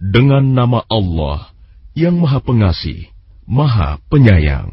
Dengan nama Allah yang Maha Pengasih, Maha Penyayang.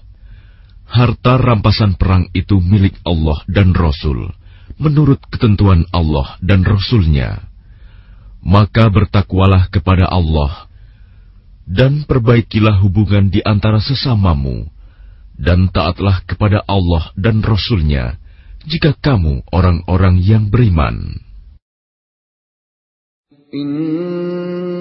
harta rampasan perang itu milik Allah dan Rasul, menurut ketentuan Allah dan Rasulnya. Maka bertakwalah kepada Allah, dan perbaikilah hubungan di antara sesamamu, dan taatlah kepada Allah dan Rasulnya, jika kamu orang-orang yang beriman.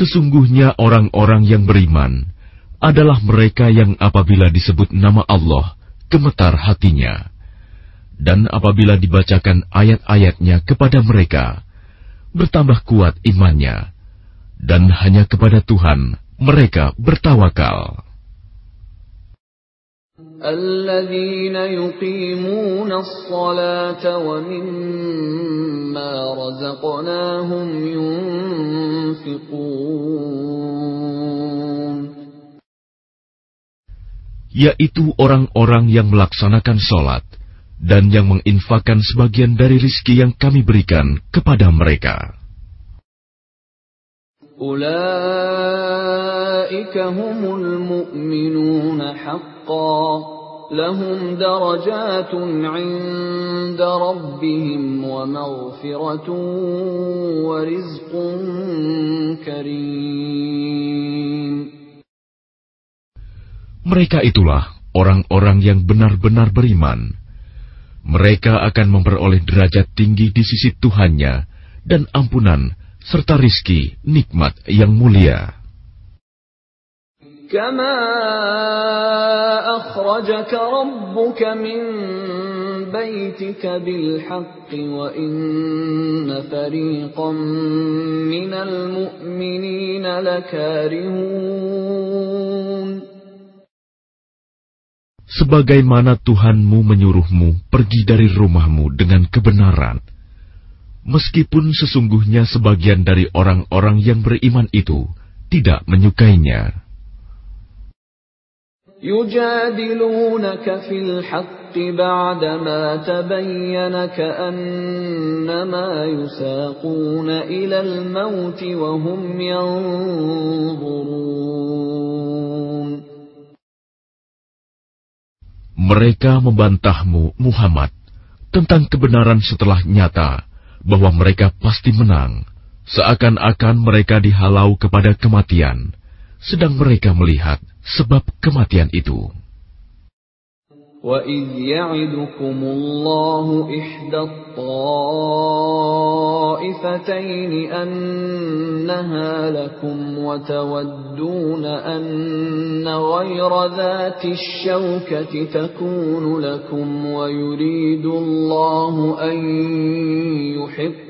Sesungguhnya orang-orang yang beriman adalah mereka yang apabila disebut nama Allah, gemetar hatinya. Dan apabila dibacakan ayat-ayatnya kepada mereka, bertambah kuat imannya. Dan hanya kepada Tuhan mereka bertawakal. الذين يقيمون الصلاة ومما رزقناهم ينفقون Yaitu orang-orang yang melaksanakan sholat dan yang menginfakkan sebagian dari rizki yang kami berikan kepada mereka. أولئك هم المؤمنون حقا لهم درجات عند ربهم ومغفرة ورزق كريم Mereka itulah orang-orang yang benar-benar beriman. Mereka akan memperoleh derajat tinggi di sisi Tuhannya dan ampunan serta rizki nikmat yang mulia. كما أخرجك ربك من بيتك بالحق وإن فريقا من المؤمنين لكارهون Sebagaimana Tuhanmu menyuruhmu pergi dari rumahmu dengan kebenaran, meskipun sesungguhnya sebagian dari orang-orang yang beriman itu tidak menyukainya. يجادلونك في الحق بعدما تبين كأنما يساقون إلى الموت وهم ينظرون Mereka membantahmu, Muhammad, tentang kebenaran setelah nyata bahwa mereka pasti menang, seakan-akan mereka dihalau kepada kematian, sedang mereka melihat sebab kematian itu. وَإِذْ يَعِدُكُمُ اللَّهُ إِحْدَى الطَّائِفَتَيْنِ أَنَّهَا لَكُمْ وَتَوَدُّونَ أَنَّ غَيْرَ ذَاتِ الشَّوْكَةِ تَكُونُ لَكُمْ وَيُرِيدُ اللَّهُ أَن يُحِقَّ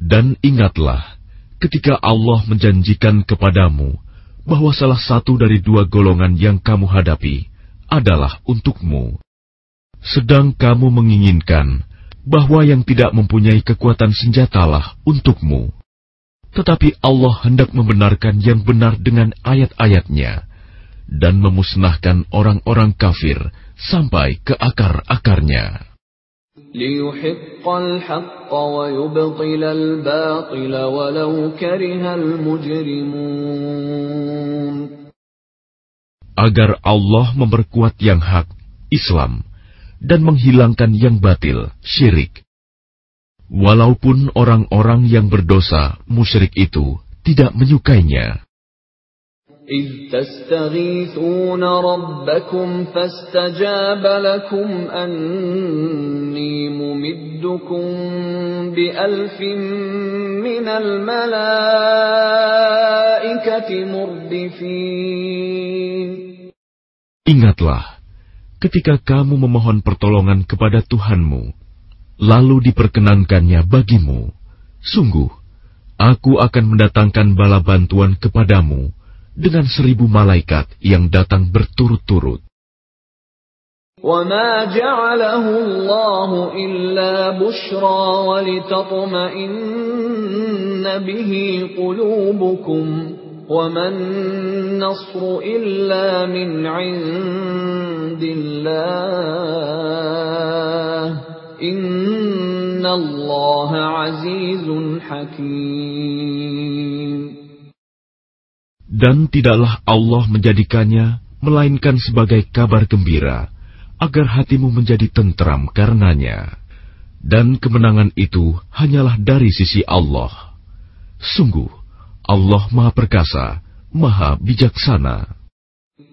Dan ingatlah ketika Allah menjanjikan kepadamu bahwa salah satu dari dua golongan yang kamu hadapi adalah untukmu. Sedang kamu menginginkan bahwa yang tidak mempunyai kekuatan senjatalah untukmu. Tetapi Allah hendak membenarkan yang benar dengan ayat-ayatnya dan memusnahkan orang-orang kafir sampai ke akar-akarnya. Agar Allah memperkuat yang hak, Islam, dan menghilangkan yang batil, syirik. Walaupun orang-orang yang berdosa, musyrik itu, tidak menyukainya. إذ تستغيثون ربكم فاستجاب لكم أني ممدكم بألف من الملائكة مردفين Ingatlah, ketika kamu memohon pertolongan kepada Tuhanmu, lalu diperkenankannya bagimu, sungguh, aku akan mendatangkan bala bantuan kepadamu, dengan seribu malaikat yang datang berturut-turut. وما جعله الله إلا بشرى ولتطمئن به قلوبكم وما النصر إلا من عند الله إن الله عزيز حكيم dan tidaklah Allah menjadikannya melainkan sebagai kabar gembira, agar hatimu menjadi tentram karenanya. Dan kemenangan itu hanyalah dari sisi Allah. Sungguh, Allah Maha Perkasa, Maha Bijaksana.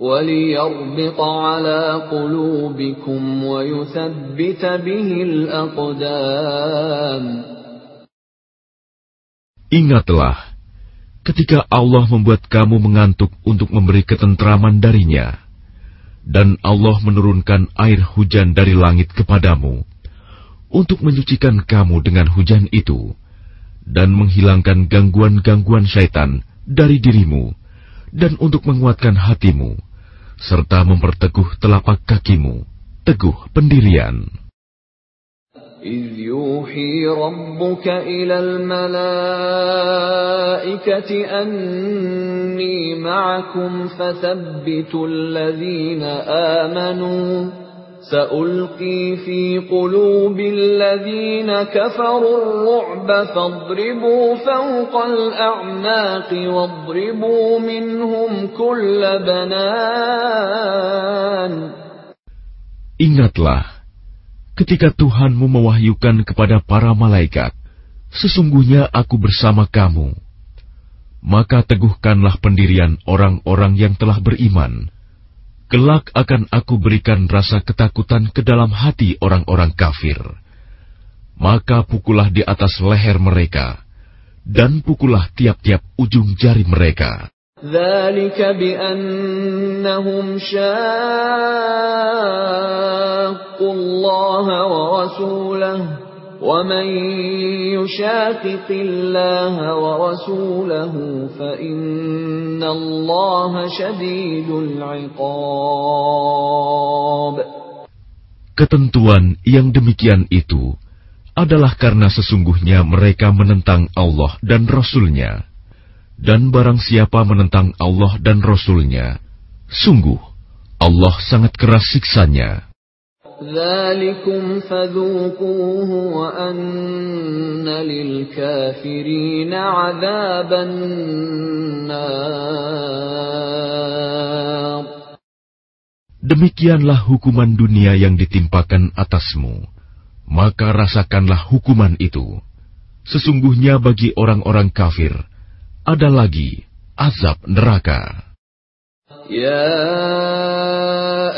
وليربط على قلوبكم ويثبت به الأقدام Ingatlah, ketika Allah membuat kamu mengantuk untuk memberi ketentraman darinya, dan Allah menurunkan air hujan dari langit kepadamu, untuk menyucikan kamu dengan hujan itu, dan menghilangkan gangguan-gangguan syaitan dari dirimu, dan untuk menguatkan hatimu, serta memperteguh telapak kakimu, teguh pendirian. إذ يوحي ربك إلى الملائكة أني معكم فثبتوا الذين آمنوا سألقي في قلوب الذين كفروا الرعب فاضربوا فوق الأعناق واضربوا منهم كل بنان Ingatlah, ketika Tuhanmu mewahyukan kepada para malaikat, sesungguhnya aku bersama kamu. Maka teguhkanlah pendirian orang-orang yang telah beriman. Kelak akan aku berikan rasa ketakutan ke dalam hati orang-orang kafir. Maka pukullah di atas leher mereka, dan pukullah tiap-tiap ujung jari mereka. ذلك بأنهم شاقوا الله ورسوله ومن يشاقق الله ورسوله فإن الله شديد العقاب Ketentuan yang demikian itu adalah karena sesungguhnya mereka menentang Allah dan Rasul-Nya dan barang siapa menentang Allah dan Rasul-Nya, sungguh Allah sangat keras siksanya. Demikianlah hukuman dunia yang ditimpakan atasmu, maka rasakanlah hukuman itu. Sesungguhnya bagi orang-orang kafir, ada lagi azab neraka. Ya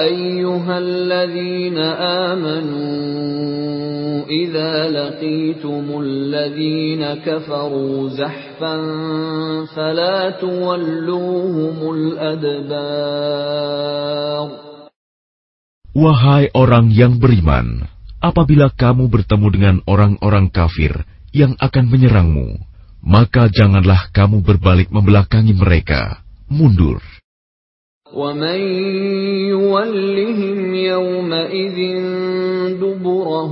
ayyuhalladzina amanu idza laqitumul ladzina kafaru zahfan fala tuwalluhumul adbar Wahai orang yang beriman, apabila kamu bertemu dengan orang-orang kafir yang akan menyerangmu, maka janganlah kamu berbalik membelakangi mereka, mundur. ومن يولهم يومئذ دبره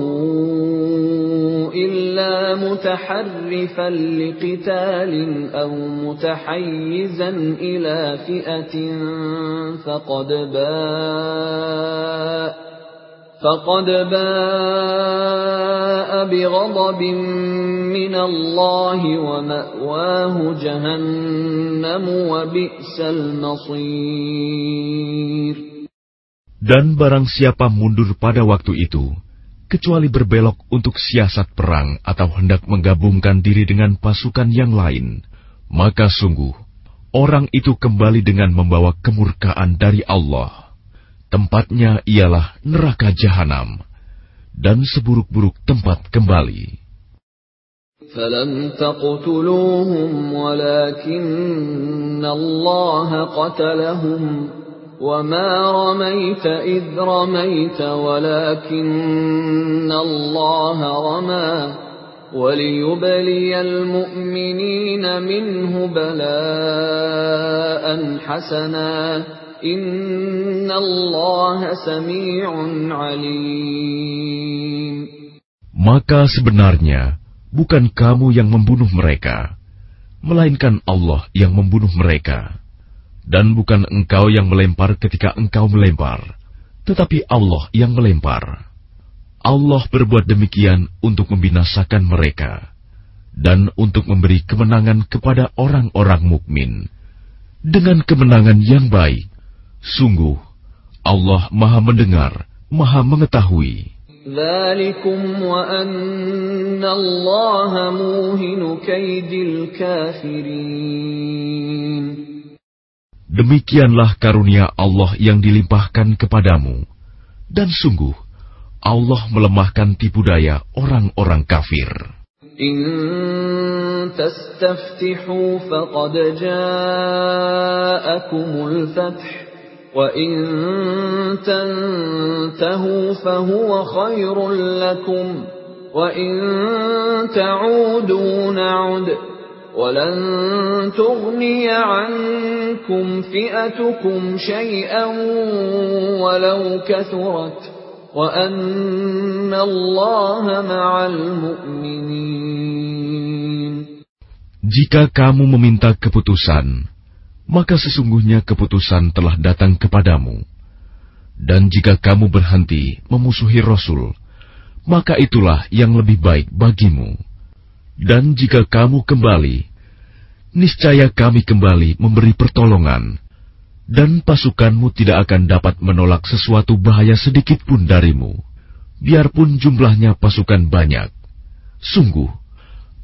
إلا متحرفا لقتال أو متحيزا إلى فئة فقد باء فقد باء بغضب من الله ومأواه جهنم وبئس المصير Dan barang siapa mundur pada waktu itu, kecuali berbelok untuk siasat perang atau hendak menggabungkan diri dengan pasukan yang lain, maka sungguh orang itu kembali dengan membawa kemurkaan dari Allah tempatnya ialah neraka jahanam dan seburuk-buruk tempat kembali. فلم تقتلوهم ولكن الله قتلهم وما رميت إذ رميت ولكن الله رمى وليبلي المؤمنين منه بلاء حسنا maka sebenarnya bukan kamu yang membunuh mereka, melainkan Allah yang membunuh mereka. Dan bukan engkau yang melempar ketika engkau melempar, tetapi Allah yang melempar. Allah berbuat demikian untuk membinasakan mereka dan untuk memberi kemenangan kepada orang-orang mukmin dengan kemenangan yang baik Sungguh, Allah Maha Mendengar, Maha Mengetahui. Demikianlah karunia Allah yang dilimpahkan kepadamu. Dan sungguh, Allah melemahkan tipu daya orang-orang kafir. In tastaftihu faqad ja'akumul fath وَإِن تَنْتَهُوا فَهُوَ خَيْرٌ لَكُمْ وَإِن تَعُودُوا نَعُدْ وَلَن تُغْنِيَ عَنكُمْ فِئَتُكُمْ شَيْئًا وَلَوْ كَثُرَتْ وَأَنَّ اللَّهَ مَعَ الْمُؤْمِنِينَ Jika kamu meminta keputusan, maka sesungguhnya keputusan telah datang kepadamu. Dan jika kamu berhenti memusuhi Rasul, maka itulah yang lebih baik bagimu. Dan jika kamu kembali, niscaya kami kembali memberi pertolongan, dan pasukanmu tidak akan dapat menolak sesuatu bahaya sedikit pun darimu, biarpun jumlahnya pasukan banyak. Sungguh,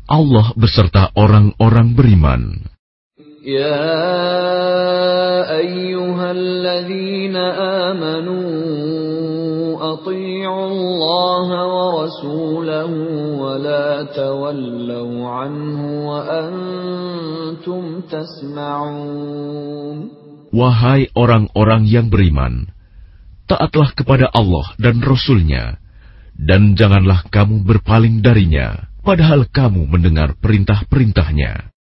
Allah beserta orang-orang beriman. يا أيها الذين آمنوا أطيعوا الله ورسوله ولا تولوا عنه وأنتم تسمعون Wahai orang-orang yang beriman, taatlah kepada Allah dan Rasul-Nya, dan janganlah kamu berpaling darinya, padahal kamu mendengar perintah-perintahnya.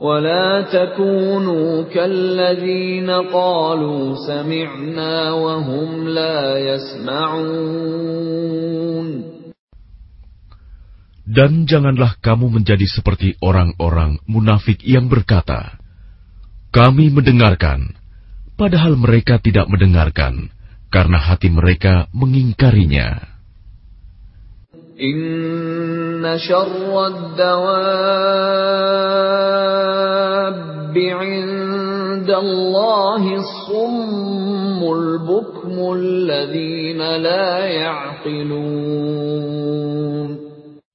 ولا تكونوا كالذين قالوا سمعنا وهم لا يسمعون Dan janganlah kamu menjadi seperti orang-orang munafik yang berkata, Kami mendengarkan, padahal mereka tidak mendengarkan, karena hati mereka mengingkarinya. إن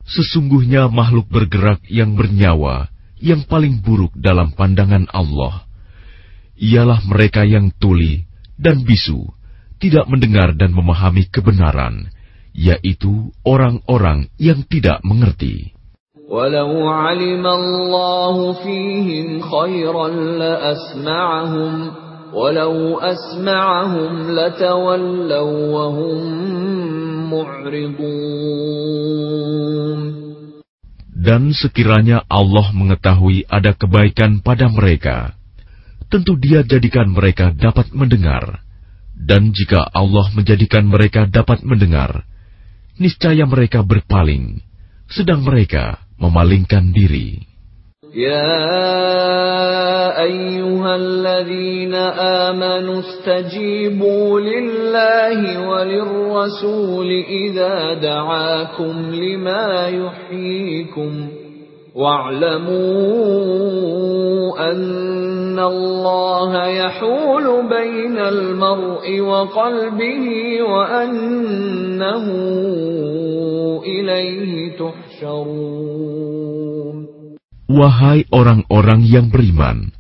Sesungguhnya makhluk bergerak yang bernyawa yang paling buruk dalam pandangan Allah ialah mereka yang tuli dan bisu, tidak mendengar dan memahami kebenaran yaitu orang-orang yang tidak mengerti. Walau alim Allah fihim khairan la asma'ahum ولو أسمعهم لتولوا وهم معرضون Dan sekiranya Allah mengetahui ada kebaikan pada mereka, tentu Dia jadikan mereka dapat mendengar. Dan jika Allah menjadikan mereka dapat mendengar, niscaya mereka berpaling, sedang mereka memalingkan diri. يا أيها الذين آمنوا استجيبوا لله وللرسول إذا دعاكم لما يحييكم واعلموا أن الله يحول بين المرء وقلبه وأنه إليه تحشرون Wahai orang-orang yang beriman,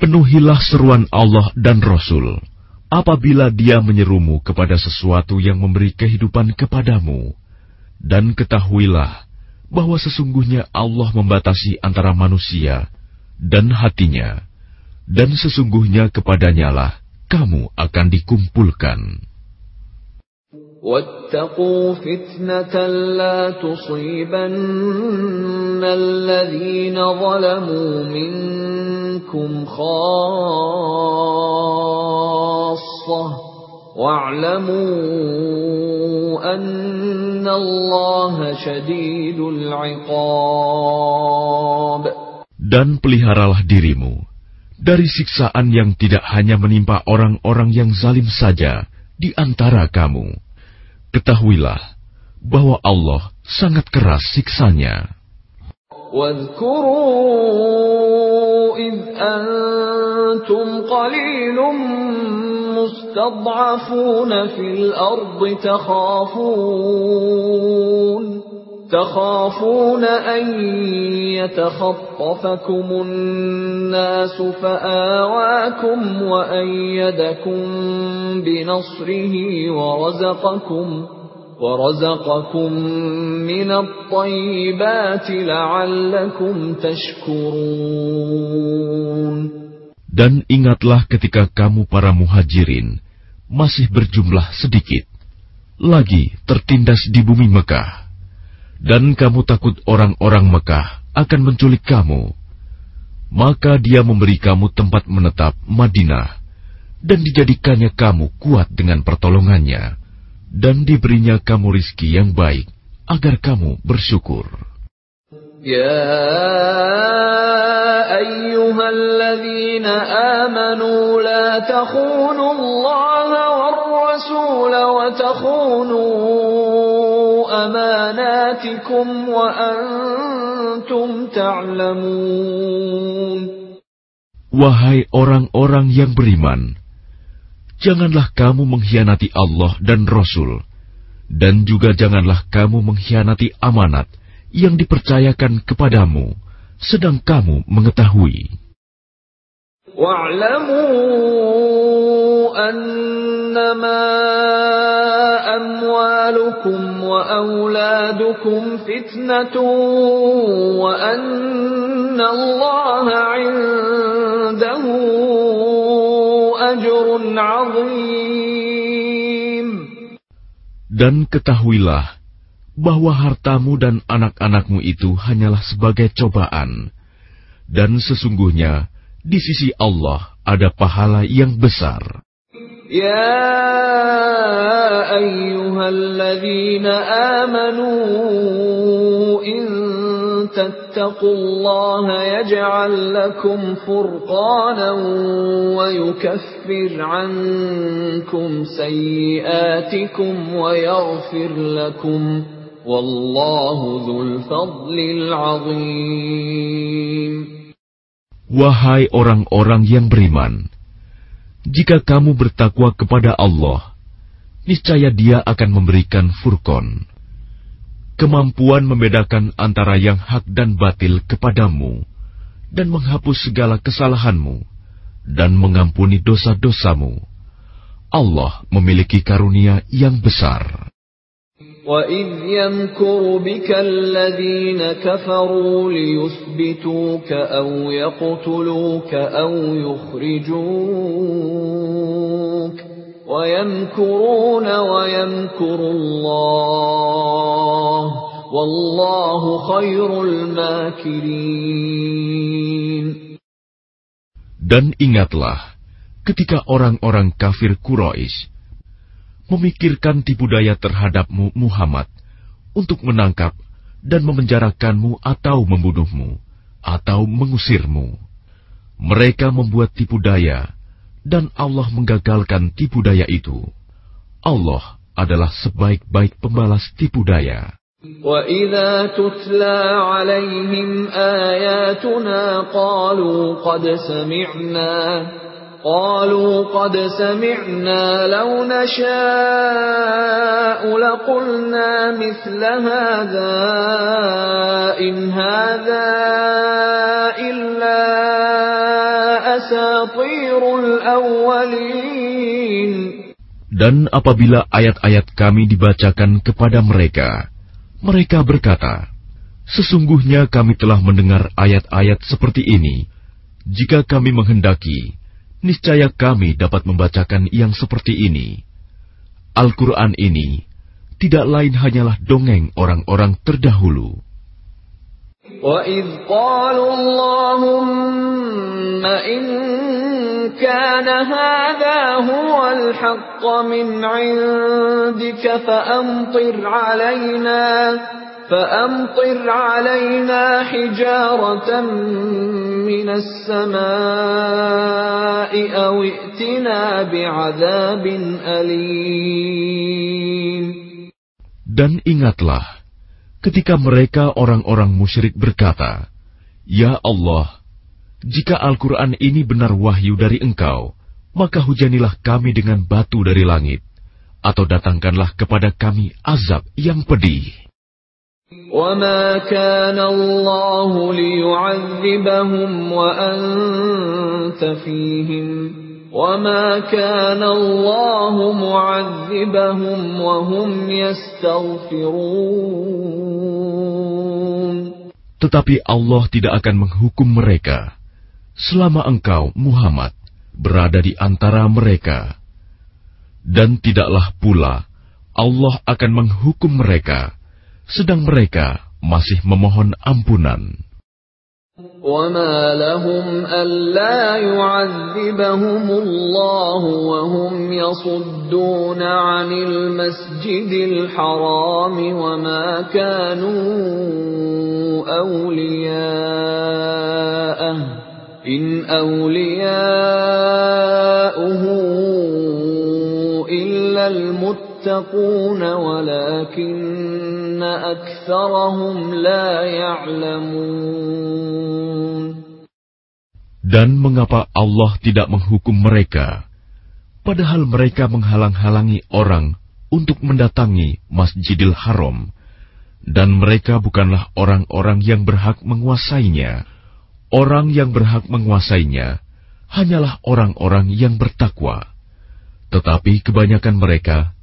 penuhilah seruan Allah dan Rasul apabila dia menyerumu kepada sesuatu yang memberi kehidupan kepadamu. Dan ketahuilah bahwa sesungguhnya Allah membatasi antara manusia dan hatinya, dan sesungguhnya kepadanyalah kamu akan dikumpulkan. واتقوا فتنة لا تصيبن الذين ظلموا منكم خاصة واعلموا أن الله شديد العقاب Dan peliharalah dirimu dari siksaan yang tidak hanya menimpa orang-orang yang zalim saja di antara kamu Ketahuilah bahwa Allah sangat keras siksanya. واذكروا إذ أنتم قليل مستضعفون في الأرض تخافون تخافون أن يتخطفكم الناس فآواكم وأيدكم بنصره ورزقكم ورزقكم من الطيبات لعلكم تشكرون. Dan ingatlah ketika kamu para muhajirin masih berjumlah sedikit, lagi tertindas di bumi Mekah. Dan kamu takut orang-orang Mekah akan menculik kamu, maka dia memberi kamu tempat menetap Madinah, dan dijadikannya kamu kuat dengan pertolongannya, dan diberinya kamu rizki yang baik, agar kamu bersyukur. يا أيها الذين آمنوا لا تخونوا الله والرسول وتخونوا أماناتكم وأنتم تعلمون Wahai orang-orang yang beriman, janganlah kamu mengkhianati Allah dan Rasul, dan juga janganlah kamu mengkhianati amanat yang dipercayakan kepadamu, sedang kamu mengetahui. واعلموا أنما أموالكم وأولادكم فتنة وأن الله عنده أجر عظيم Dan ketahuilah bahwa hartamu dan anak-anakmu itu hanyalah sebagai cobaan, dan sesungguhnya di sisi Allah ada pahala yang besar. Ya ayyuhalladzina amanu in tattaqullaha yaj'al lakum furqanan wa yukaffir 'ankum sayyi'atikum wa yaghfir lakum Wallahu dzul. Wahai orang-orang yang beriman, jika kamu bertakwa kepada Allah, niscaya Dia akan memberikan furqon, kemampuan membedakan antara yang hak dan batil kepadamu, dan menghapus segala kesalahanmu, dan mengampuni dosa-dosamu. Allah memiliki karunia yang besar. وَإِذْ يَمْكُرُ بِكَ الَّذِينَ كَفَرُوا لِيُثْبِتُوكَ أَوْ يَقْتُلُوكَ أَوْ يُخْرِجُوكَ وَيَمْكُرُونَ وَيَمْكُرُ اللَّهُ وَاللَّهُ خَيْرُ الْمَاكِرِينَ Dan ingatlah ketika orang-orang kafir Quraisy memikirkan tipu daya terhadapmu Muhammad untuk menangkap dan memenjarakanmu atau membunuhmu atau mengusirmu. Mereka membuat tipu daya dan Allah menggagalkan tipu daya itu. Allah adalah sebaik-baik pembalas tipu daya. وَإِذَا تُتْلَى عَلَيْهِمْ آيَاتُنَا قَالُوا قَدْ سَمِعْنَا قالوا قد سمعنا لو نشاء لقلنا مثل هذا إن هذا إلا أساطير الأولين Dan apabila ayat-ayat kami dibacakan kepada mereka, mereka berkata, Sesungguhnya kami telah mendengar ayat-ayat seperti ini. Jika kami menghendaki, niscaya kami dapat membacakan yang seperti ini. Al-Quran ini tidak lain hanyalah dongeng orang-orang terdahulu. وَإِذْ قَالُوا اللَّهُمَّ إِن كَانَ هَذَا هُوَ الْحَقَّ مِنْ عِندِكَ فَأَمْطِرْ عَلَيْنَا فأمطر علينا حجارة من السماء أو ائتنا بعذاب أليم Dan ingatlah, ketika mereka orang-orang musyrik berkata, Ya Allah, jika Al-Quran ini benar wahyu dari engkau, maka hujanilah kami dengan batu dari langit, atau datangkanlah kepada kami azab yang pedih. وما كان الله ليعذبهم وأنت فيهم وما كان الله معذبهم وهم يستغفرون Tetapi Allah tidak akan menghukum mereka selama engkau, Muhammad, berada di antara mereka. Dan tidaklah pula Allah akan menghukum mereka sedang mereka masih memohon ampunan. وما لهم ألا يعذبهم الله وهم يصدون عن المسجد الحرام وما كانوا أولياءه إن أولياؤه إلا المتقون ولكن أكثرهم لا يعلمون Dan mengapa Allah tidak menghukum mereka, padahal mereka menghalang-halangi orang untuk mendatangi Masjidil Haram, dan mereka bukanlah orang-orang yang berhak menguasainya. Orang yang berhak menguasainya hanyalah orang-orang yang bertakwa. Tetapi kebanyakan mereka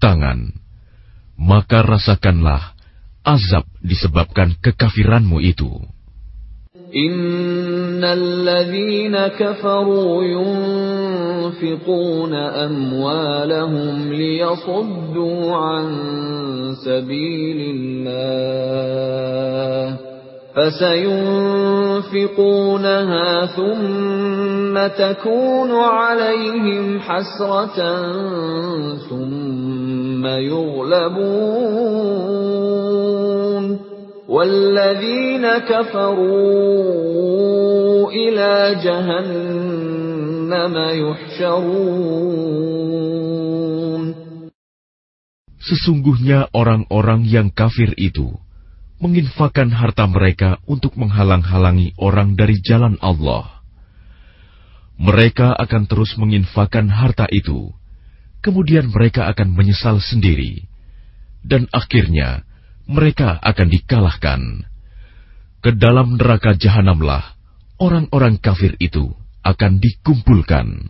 tangan. Maka rasakanlah azab disebabkan kekafiranmu itu. إن الذين كفروا ينفقون أموالهم ليصدوا عن سبيل الله فسينفقونها ثم تكون عليهم حسرة ثم يغلبون. والذين كفروا إلى جهنم يحشرون. Sesungguhnya orang-orang yang kafir itu menginfakkan harta mereka untuk menghalang-halangi orang dari jalan Allah. Mereka akan terus menginfakkan harta itu, kemudian mereka akan menyesal sendiri, dan akhirnya mereka akan dikalahkan. Ke dalam neraka jahanamlah orang-orang kafir itu akan dikumpulkan.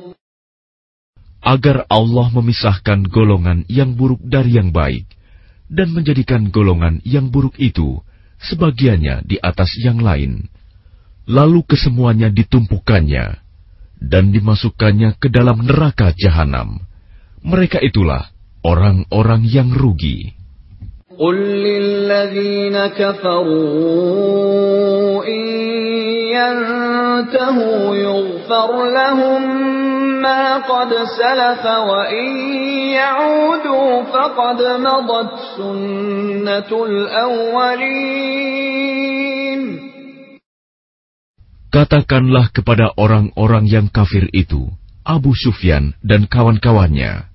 agar Allah memisahkan golongan yang buruk dari yang baik dan menjadikan golongan yang buruk itu sebagiannya di atas yang lain. Lalu kesemuanya ditumpukannya dan dimasukkannya ke dalam neraka jahanam. Mereka itulah orang-orang yang rugi. قل للذين كفروا إن ينتهوا يغفر لهم ما قد سلف وإن يعودوا فقد مضت سنة الأولين Katakanlah kepada orang-orang yang kafir itu, Abu Sufyan dan kawan-kawannya,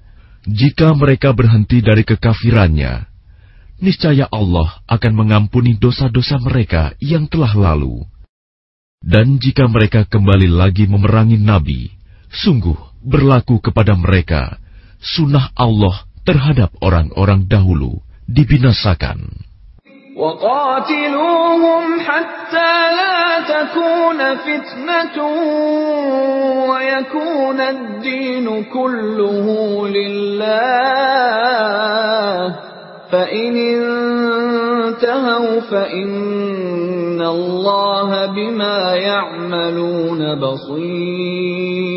jika mereka berhenti dari kekafirannya, niscaya Allah akan mengampuni dosa-dosa mereka yang telah lalu. Dan jika mereka kembali lagi memerangi Nabi, Sungguh berlaku kepada mereka sunnah Allah terhadap orang-orang dahulu dibinasakan. وقاتلوهم حتى لا تكون فتنة ويكون الدين كله لله فإن انتهوا فإن الله بما يعملون بصير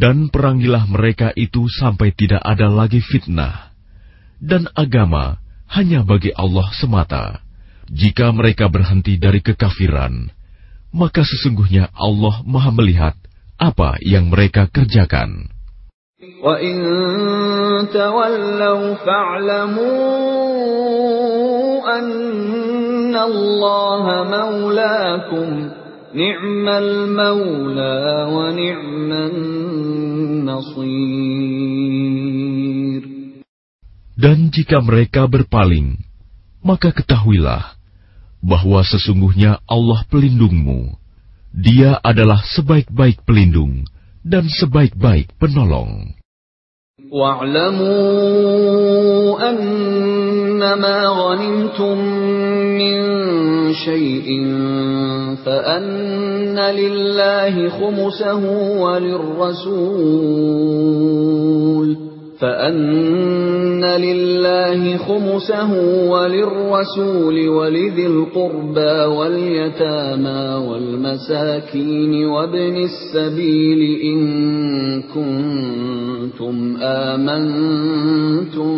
Dan perangilah mereka itu sampai tidak ada lagi fitnah. Dan agama hanya bagi Allah semata. Jika mereka berhenti dari kekafiran, maka sesungguhnya Allah maha melihat apa yang mereka kerjakan. وَإِن ni'mal. Dan jika mereka berpaling, maka ketahuilah bahwa sesungguhnya Allah pelindungmu. Dia adalah sebaik-baik pelindung dan sebaik-baik penolong. أنما غنمتم من شيء فأن لله خمسه وللرسول فأن لله خمسه وللرسول ولذي القربى واليتامى والمساكين وابن السبيل إن كنتم آمنتم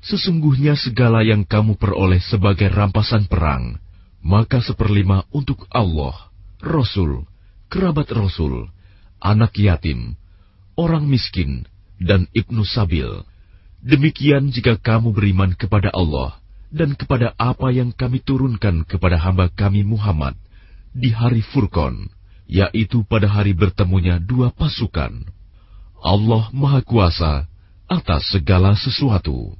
sesungguhnya segala yang kamu peroleh sebagai rampasan perang, maka seperlima untuk Allah, Rasul, kerabat Rasul, anak yatim, orang miskin, dan ibnu sabil. Demikian jika kamu beriman kepada Allah dan kepada apa yang kami turunkan kepada hamba kami Muhammad di hari Furqan, yaitu pada hari bertemunya dua pasukan. Allah Maha Kuasa atas segala sesuatu.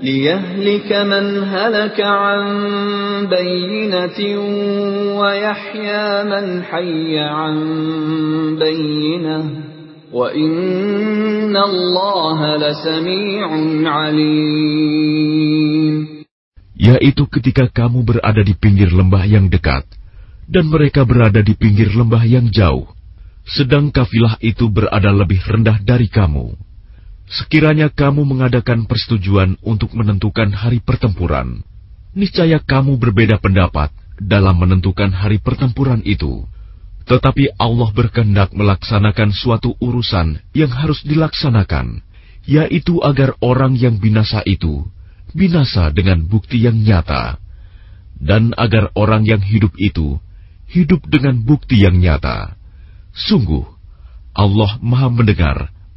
ليهلك من هلك عن بينة ويحيى من حي عن بينه وإن الله لسميع عليم Yaitu ketika kamu berada di pinggir lembah yang dekat, dan mereka berada di pinggir lembah yang jauh, sedang kafilah itu berada lebih rendah dari kamu. Sekiranya kamu mengadakan persetujuan untuk menentukan hari pertempuran, niscaya kamu berbeda pendapat dalam menentukan hari pertempuran itu. Tetapi Allah berkehendak melaksanakan suatu urusan yang harus dilaksanakan, yaitu agar orang yang binasa itu binasa dengan bukti yang nyata, dan agar orang yang hidup itu hidup dengan bukti yang nyata. Sungguh, Allah Maha Mendengar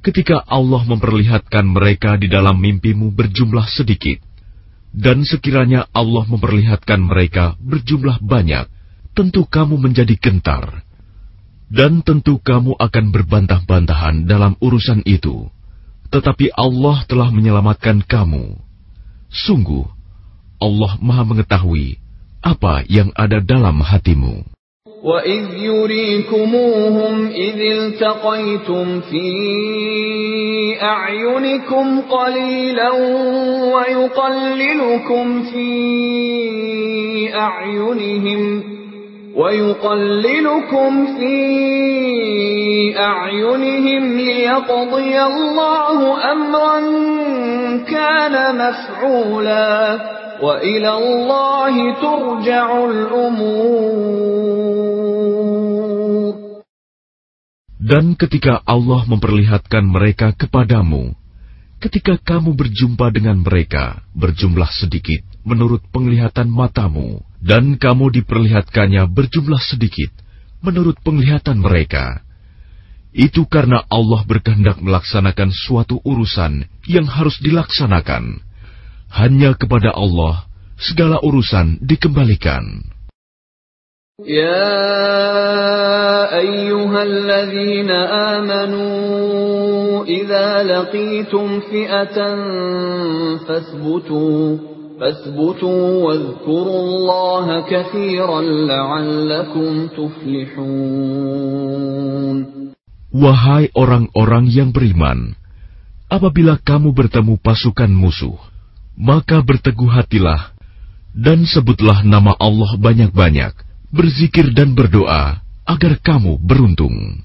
ketika Allah memperlihatkan mereka di dalam mimpimu berjumlah sedikit, dan sekiranya Allah memperlihatkan mereka berjumlah banyak, tentu kamu menjadi gentar, dan tentu kamu akan berbantah-bantahan dalam urusan itu. Tetapi Allah telah menyelamatkan kamu. Sungguh, Allah Maha Mengetahui apa yang ada dalam hatimu. وَإِذْ يُرِيكُمُوهُمْ إِذِ الْتَقَيْتُمْ فِي أَعْيُنِكُمْ قَلِيلًا وَيُقَلِّلُكُمْ فِي أَعْيُنِهِمْ وَيُقَلِّلُكُمْ فِي أَعْيُنِهِمْ لِيَقْضِيَ اللَّهُ أَمْرًا كَانَ مَفْعُولًا وَإِلَى اللَّهِ تُرْجَعُ الْأُمُورُ Dan ketika Allah memperlihatkan mereka kepadamu, ketika kamu berjumpa dengan mereka berjumlah sedikit menurut penglihatan matamu, dan kamu diperlihatkannya berjumlah sedikit menurut penglihatan mereka, itu karena Allah berkehendak melaksanakan suatu urusan yang harus dilaksanakan. Hanya kepada Allah segala urusan dikembalikan. يا أيها الذين آمنوا إذا لقيتم فئة فاثبتوا فاثبتوا واذكروا الله كثيرا لعلكم تفلحون Wahai orang-orang yang beriman, apabila kamu bertemu pasukan musuh, maka berteguh hatilah dan sebutlah nama Allah banyak-banyak, berzikir dan berdoa agar kamu beruntung.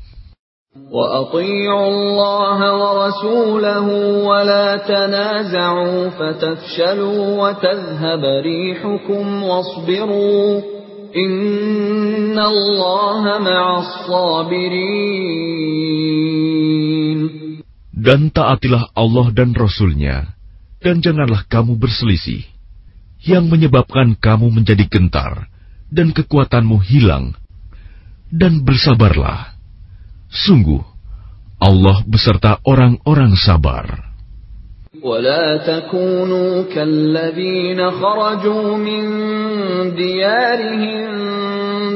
وأطيعوا الله ورسوله ولا تنازعوا فتفشلوا وتذهب ريحكم واصبروا إن الله مع الصابرين Dan taatilah Allah dan Rasul-Nya, dan janganlah kamu berselisih, yang menyebabkan kamu menjadi gentar, dan kekuatanmu hilang, dan bersabarlah. Sungguh, Allah beserta orang-orang sabar. ولا تكونوا كالذين خرجوا من ديارهم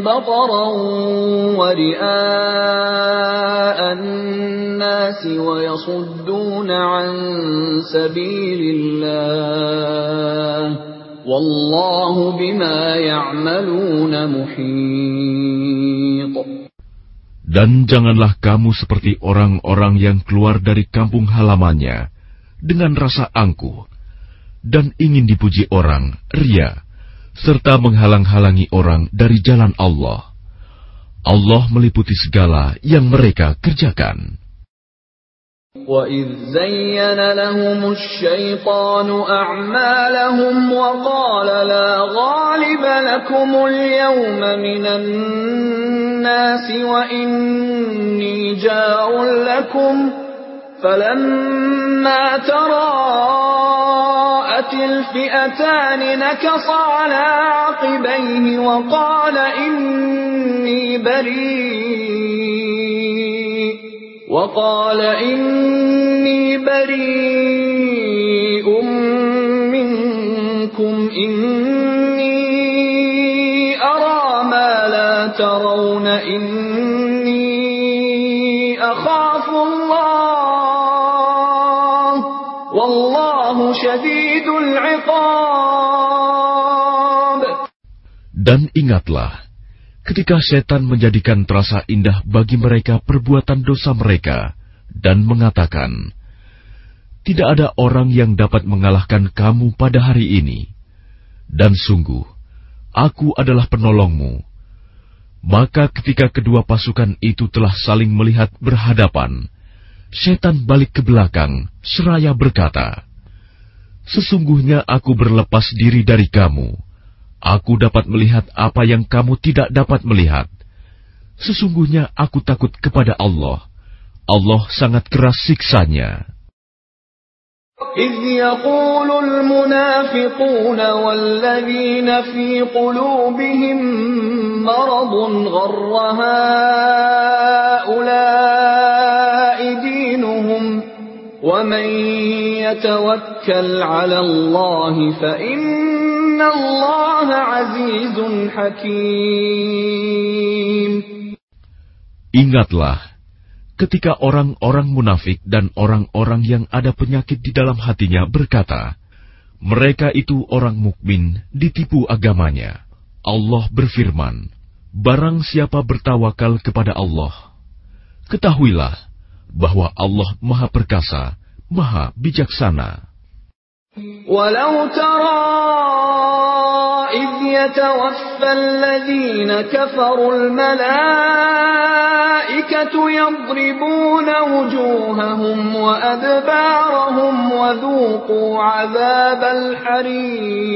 بطرا ورئاء الناس ويصدون عن سبيل الله والله بما يعملون محيط Dan janganlah kamu seperti orang-orang yang keluar dari kampung halamannya dengan rasa angkuh dan ingin dipuji orang, ria, serta menghalang-halangi orang dari jalan Allah. Allah meliputi segala yang mereka kerjakan. وَإِذْ زَيَّنَ لَهُمُ الشَّيْطَانُ أَعْمَالَهُمْ وَقَالَ لَا غَالِبَ لَكُمُ الْيَوْمَ مِنَ النَّاسِ وَإِنِّي جَارٌ لَكُمْ فَلَمَّا تَرَاءَتِ الْفِئَتَانِ نَكَصَ عَلَى عَقِبَيْهِ وَقَالَ إِنِّي بَرِيءٌ وقال إني بريء منكم إني أرى ما لا ترون إني أخاف الله Dan ingatlah, ketika setan menjadikan terasa indah bagi mereka perbuatan dosa mereka dan mengatakan, "Tidak ada orang yang dapat mengalahkan kamu pada hari ini, dan sungguh, aku adalah penolongmu." Maka, ketika kedua pasukan itu telah saling melihat berhadapan, setan balik ke belakang seraya berkata, "Sesungguhnya aku berlepas diri dari kamu." Aku dapat melihat apa yang kamu tidak dapat melihat. Sesungguhnya aku takut kepada Allah. Allah sangat keras siksanya. إذ يقول المنافقون والذين في قلوبهم مرض غر هؤلاء دينهم ومن يتوكل على الله فإن الله عزيز حكيم Ingatlah, ketika orang-orang munafik dan orang-orang yang ada penyakit di dalam hatinya berkata, mereka itu orang mukmin ditipu agamanya. Allah berfirman, barang siapa bertawakal kepada Allah, ketahuilah bahwa Allah Maha Perkasa, Maha Bijaksana. ولو ترى إذ يتوفى الذين كفروا الملائكة يضربون وجوههم وأدبارهم وذوقوا عذاب الحريق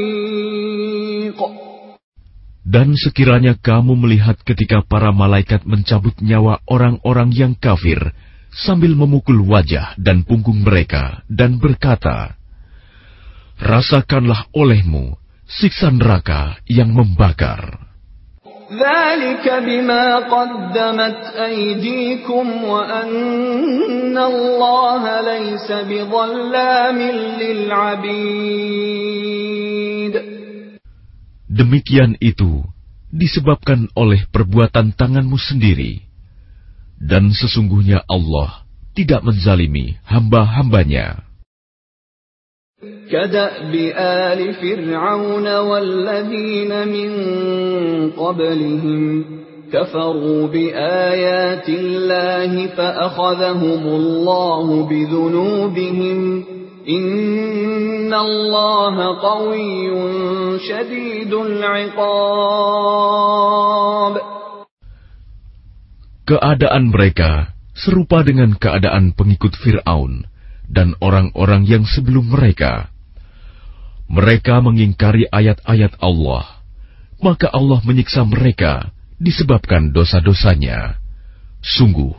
Dan sekiranya kamu melihat ketika para malaikat mencabut nyawa orang-orang yang kafir sambil memukul wajah dan punggung mereka dan berkata, Rasakanlah olehmu siksa neraka yang membakar. Demikian itu disebabkan oleh perbuatan tanganmu sendiri. Dan sesungguhnya Allah tidak menzalimi hamba-hambanya. كدأب آل فرعون والذين من قبلهم كفروا بآيات الله فأخذهم الله بذنوبهم إن الله قوي شديد العقاب Keadaan mereka serupa dengan keadaan pengikut Fir'aun dan orang-orang yang sebelum mereka. Mereka mengingkari ayat-ayat Allah, maka Allah menyiksa mereka disebabkan dosa-dosanya. Sungguh,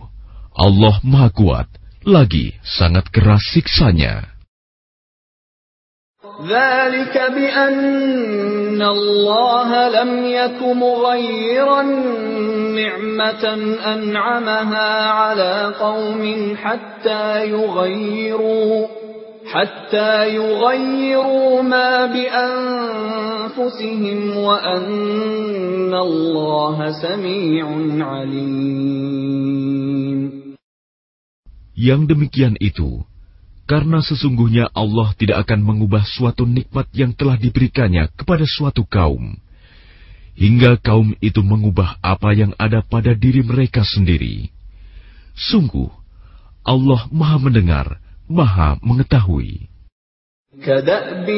Allah Maha Kuat, lagi sangat keras siksanya. ذلك بأن الله لم يك مغيرا نعمة أنعمها على قوم حتى يغيروا حتى يغيروا ما بأنفسهم وأن الله سميع عليم. Yang demikian itu, karena sesungguhnya Allah tidak akan mengubah suatu nikmat yang telah diberikannya kepada suatu kaum, hingga kaum itu mengubah apa yang ada pada diri mereka sendiri. Sungguh, Allah Maha Mendengar, Maha Mengetahui. كدأب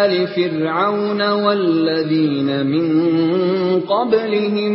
آل فرعون والذين من قبلهم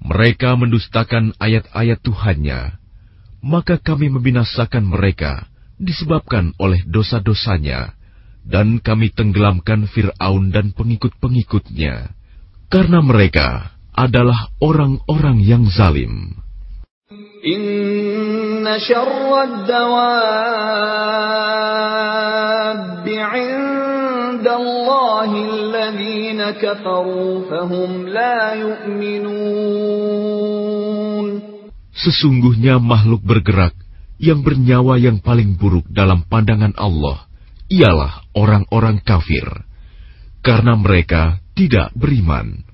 Mereka mendustakan ayat-ayat Tuhannya, maka kami membinasakan mereka disebabkan oleh dosa-dosanya, dan kami tenggelamkan Fir'aun dan pengikut-pengikutnya, karena mereka adalah orang-orang yang zalim. Inna Sesungguhnya makhluk bergerak yang bernyawa yang paling buruk dalam pandangan Allah ialah orang-orang kafir, karena mereka tidak beriman.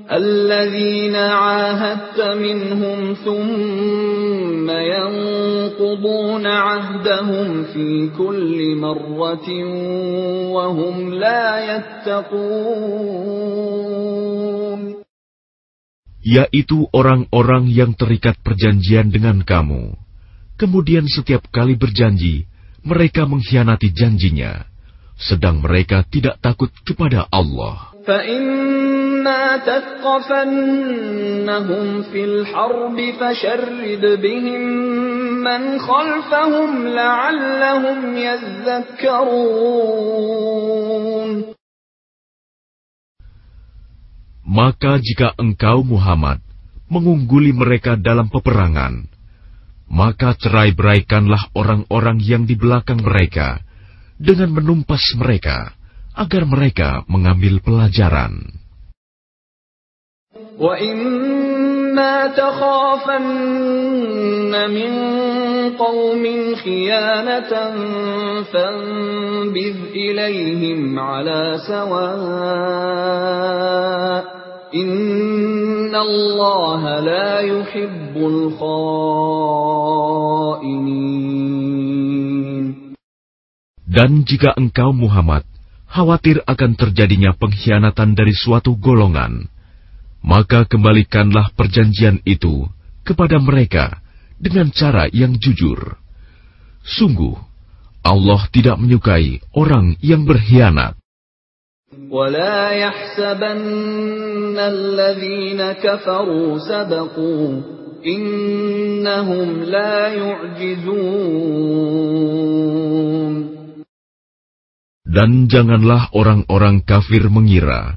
الذين عاهدت منهم ثم ينقضون عهدهم في كل مرة وهم لا يتقون yaitu orang-orang yang terikat perjanjian dengan kamu. Kemudian setiap kali berjanji, mereka mengkhianati janjinya, sedang mereka tidak takut kepada Allah. فإما تثقفنهم في الحرب فشرد بهم من خلفهم لعلهم يذكرون Maka jika engkau Muhammad mengungguli mereka dalam peperangan, maka cerai-beraikanlah orang-orang yang di belakang mereka dengan menumpas mereka agar mereka mengambil pelajaran. وَإِمَّا تَخَافَنَّ مِنْ قَوْمٍ خِيَانَةً فَانبِذْ إِلَيْهِمْ عَلَى سَوَاءٍ إِنَّ اللَّهَ لَا يُحِبُّ الْخَائِنِينَ Dan jika engkau Muhammad khawatir akan terjadinya pengkhianatan dari suatu golongan, maka kembalikanlah perjanjian itu kepada mereka dengan cara yang jujur. Sungguh, Allah tidak menyukai orang yang berkhianat. ولا يحسبن الذين كفروا سبقوا إنهم لا يعجزون Dan janganlah orang-orang kafir mengira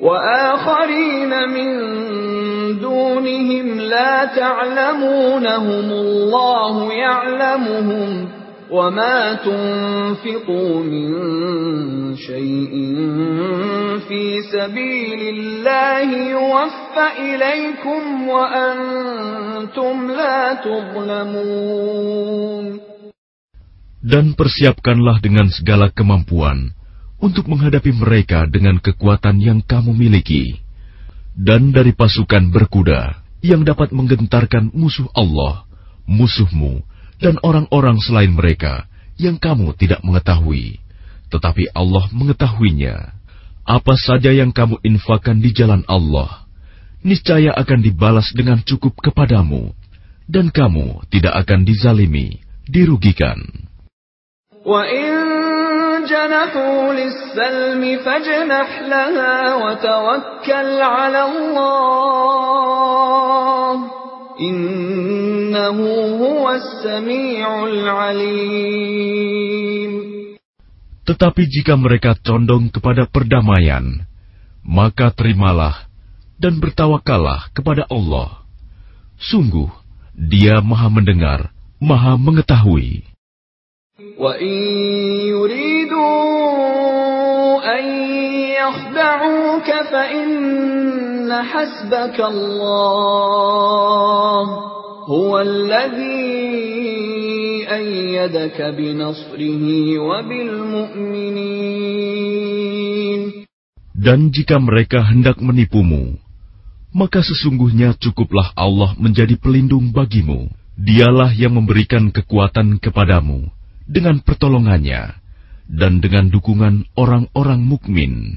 وآخرين من دونهم لا تعلمونهم الله يعلمهم وما تنفقوا من شيء في سبيل الله يوفى إليكم وأنتم لا تظلمون Dan persiapkanlah dengan segala kemampuan untuk menghadapi mereka dengan kekuatan yang kamu miliki, dan dari pasukan berkuda yang dapat menggentarkan musuh Allah, musuhmu, dan orang-orang selain mereka yang kamu tidak mengetahui, tetapi Allah mengetahuinya. Apa saja yang kamu infakkan di jalan Allah, niscaya akan dibalas dengan cukup kepadamu, dan kamu tidak akan dizalimi, dirugikan. Wa جَنَحُوا لِلسَّلْمِ فَاجْنَحْ لَهَا وَتَوَكَّلْ عَلَى اللَّهِ إِنَّهُ هُوَ السَّمِيعُ الْعَلِيمُ Tetapi jika mereka condong kepada perdamaian, maka terimalah dan bertawakallah kepada Allah. Sungguh, Dia Maha Mendengar, Maha Mengetahui. وَإِن يُرِيدُوا أَن يَخْدَعُوكَ فَإِنَّ حَسْبَكَ اللَّهُ هُوَ الَّذِي أَيَّدَكَ بِنَصْرِهِ وَبِالْمُؤْمِنِينَ Dan jika mereka hendak menipumu, maka sesungguhnya cukuplah Allah menjadi pelindung bagimu. Dialah yang memberikan kekuatan kepadamu dengan pertolongannya dan dengan dukungan orang-orang mukmin.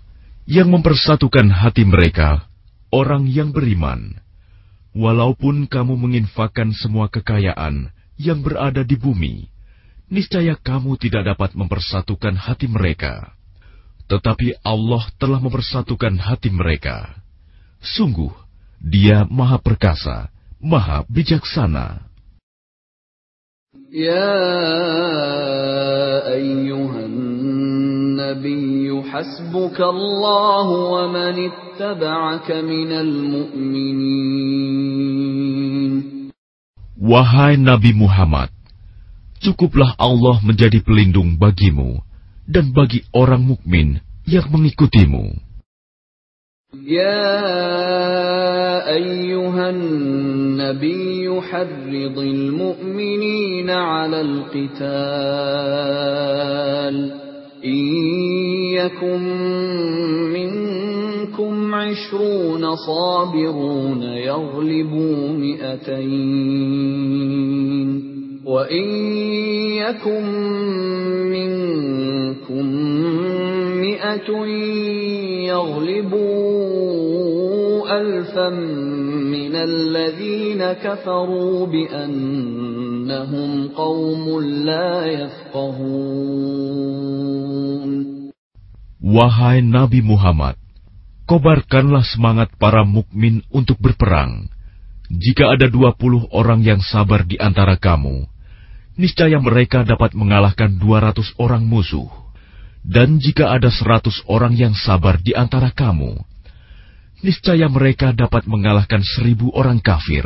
yang mempersatukan hati mereka, orang yang beriman. Walaupun kamu menginfakkan semua kekayaan yang berada di bumi, niscaya kamu tidak dapat mempersatukan hati mereka. Tetapi Allah telah mempersatukan hati mereka. Sungguh, Dia Maha Perkasa, Maha Bijaksana. Ya ayyuhan nabiyyu hasbuka Allah wa man ittaba'aka minal mu'minin. Wahai Nabi Muhammad, cukuplah Allah menjadi pelindung bagimu dan bagi orang mukmin yang mengikutimu. يا أيها النبي حرض المؤمنين على القتال إن يكن منكم عشرون صابرون يغلبوا مئتين وإن يكن منكم مئة يغلبوا ألفا من الذين كفروا innahum la yafqahun. Wahai Nabi Muhammad, kobarkanlah semangat para mukmin untuk berperang. Jika ada dua puluh orang yang sabar di antara kamu, niscaya mereka dapat mengalahkan dua ratus orang musuh. Dan jika ada seratus orang yang sabar di antara kamu, niscaya mereka dapat mengalahkan seribu orang kafir.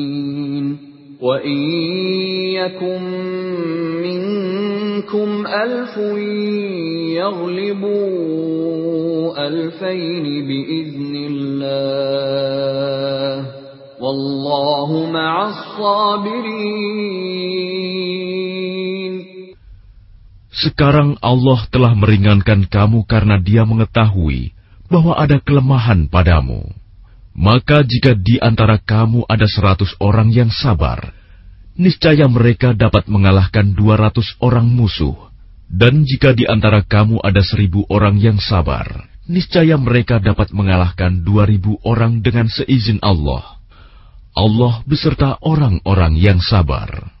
وإن يكن منكم ألف يغلبوا ألفين بإذن الله والله مع الصابرين Sekarang Allah telah meringankan kamu karena Dia mengetahui bahwa ada kelemahan padamu. Maka jika di antara kamu ada seratus orang yang sabar, niscaya mereka dapat mengalahkan dua ratus orang musuh. Dan jika di antara kamu ada seribu orang yang sabar, niscaya mereka dapat mengalahkan dua ribu orang dengan seizin Allah. Allah beserta orang-orang yang sabar.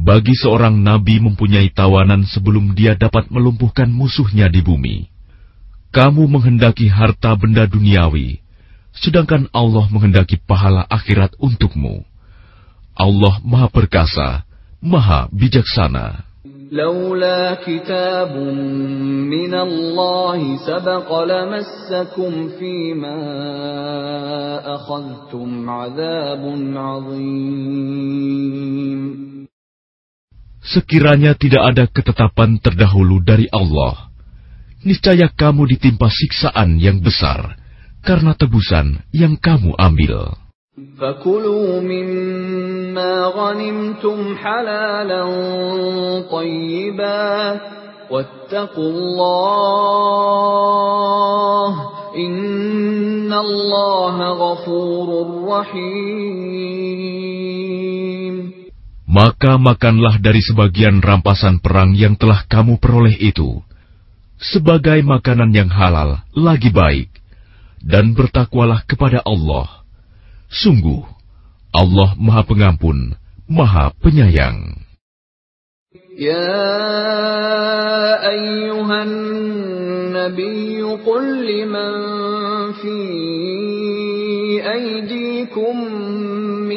bagi seorang nabi mempunyai tawanan sebelum dia dapat melumpuhkan musuhnya di bumi. Kamu menghendaki harta benda duniawi, sedangkan Allah menghendaki pahala akhirat untukmu. Allah Maha Perkasa, Maha Bijaksana. لولا كتاب من الله سبق لمسكم فيما أخذتم عذاب عظيم Sekiranya tidak ada ketetapan terdahulu dari Allah, niscaya kamu ditimpa siksaan yang besar karena tebusan yang kamu ambil. فكلوا مما غنمتم حلالا طيبا واتقوا الله إن الله غفور رحيم maka makanlah dari sebagian rampasan perang yang telah kamu peroleh itu, sebagai makanan yang halal lagi baik, dan bertakwalah kepada Allah. Sungguh, Allah Maha Pengampun, Maha Penyayang. Ya ayyuhan nabi qul liman fi aydikum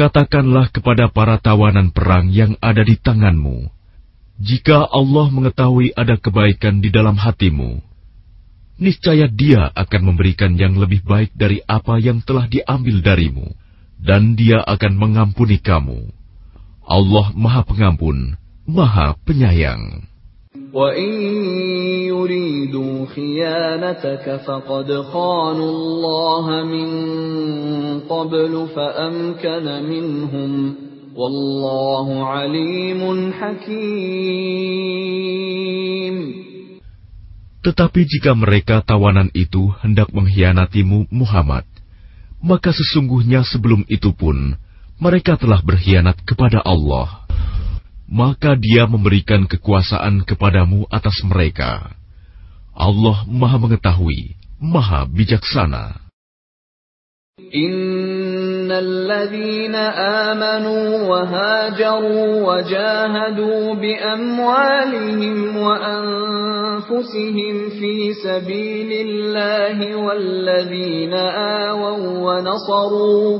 katakanlah kepada para tawanan perang yang ada di tanganmu, jika Allah mengetahui ada kebaikan di dalam hatimu, niscaya Dia akan memberikan yang lebih baik dari apa yang telah diambil darimu, dan Dia akan mengampuni kamu. Allah Maha Pengampun, Maha Penyayang. وإن يريدوا خيانتك فقد خانوا الله من قبل فأمكن منهم والله عليم حكيم Tetapi jika mereka tawanan itu hendak mengkhianatimu Muhammad, maka sesungguhnya sebelum itu pun mereka telah berkhianat kepada Allah. Maka dia memberikan kekuasaan kepadamu atas mereka. Allah maha mengetahui, maha bijaksana. إن الذين آمنوا وهاجروا وجاهدوا بأموالهم وأنفسهم في سبيل الله والذين آووا ونصروا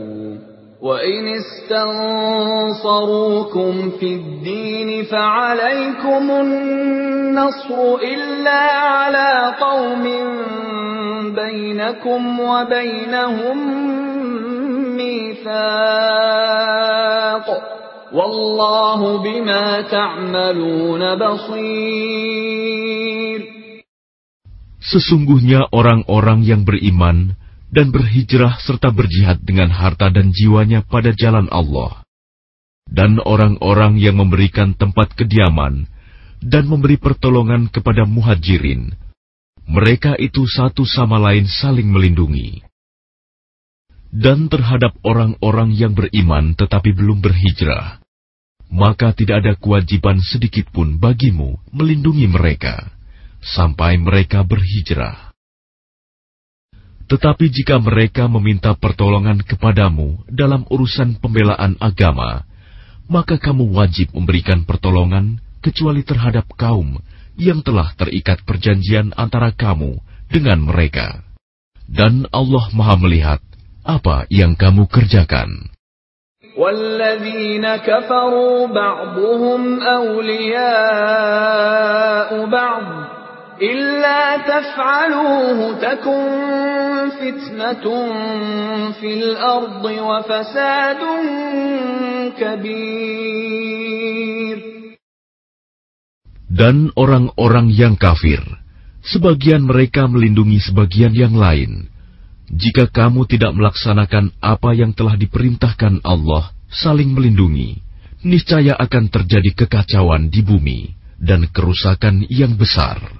وإن استنصروكم في الدين فعليكم النصر إلا على قوم بينكم وبينهم ميثاق والله بما تعملون بصير. Sesungguhnya orang-orang yang beriman dan berhijrah serta berjihad dengan harta dan jiwanya pada jalan Allah, dan orang-orang yang memberikan tempat kediaman dan memberi pertolongan kepada muhajirin, mereka itu satu sama lain saling melindungi. Dan terhadap orang-orang yang beriman tetapi belum berhijrah, maka tidak ada kewajiban sedikit pun bagimu melindungi mereka sampai mereka berhijrah. Tetapi jika mereka meminta pertolongan kepadamu dalam urusan pembelaan agama, maka kamu wajib memberikan pertolongan kecuali terhadap kaum yang telah terikat perjanjian antara kamu dengan mereka. Dan Allah Maha melihat apa yang kamu kerjakan. والذين كفروا بعضهم أولياء بعض إلا تفعلوه تكن فتنة في الأرض وفساد كبير Dan orang-orang yang kafir, sebagian mereka melindungi sebagian yang lain. Jika kamu tidak melaksanakan apa yang telah diperintahkan Allah, saling melindungi, niscaya akan terjadi kekacauan di bumi dan kerusakan yang besar.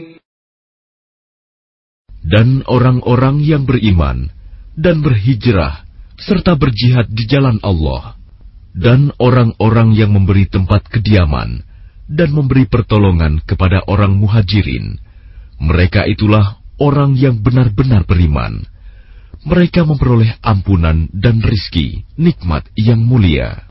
Dan orang-orang yang beriman dan berhijrah serta berjihad di jalan Allah dan orang-orang yang memberi tempat kediaman dan memberi pertolongan kepada orang muhajirin. Mereka itulah orang yang benar-benar beriman. Mereka memperoleh ampunan dan rizki, nikmat yang mulia.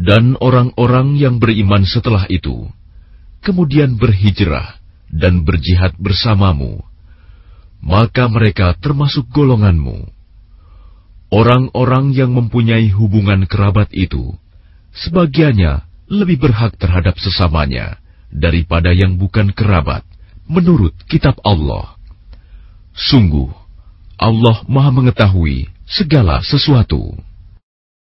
Dan orang-orang yang beriman setelah itu, kemudian berhijrah dan berjihad bersamamu, maka mereka termasuk golonganmu. Orang-orang yang mempunyai hubungan kerabat itu, sebagiannya lebih berhak terhadap sesamanya daripada yang bukan kerabat menurut kitab Allah. Sungguh, Allah Maha Mengetahui segala sesuatu.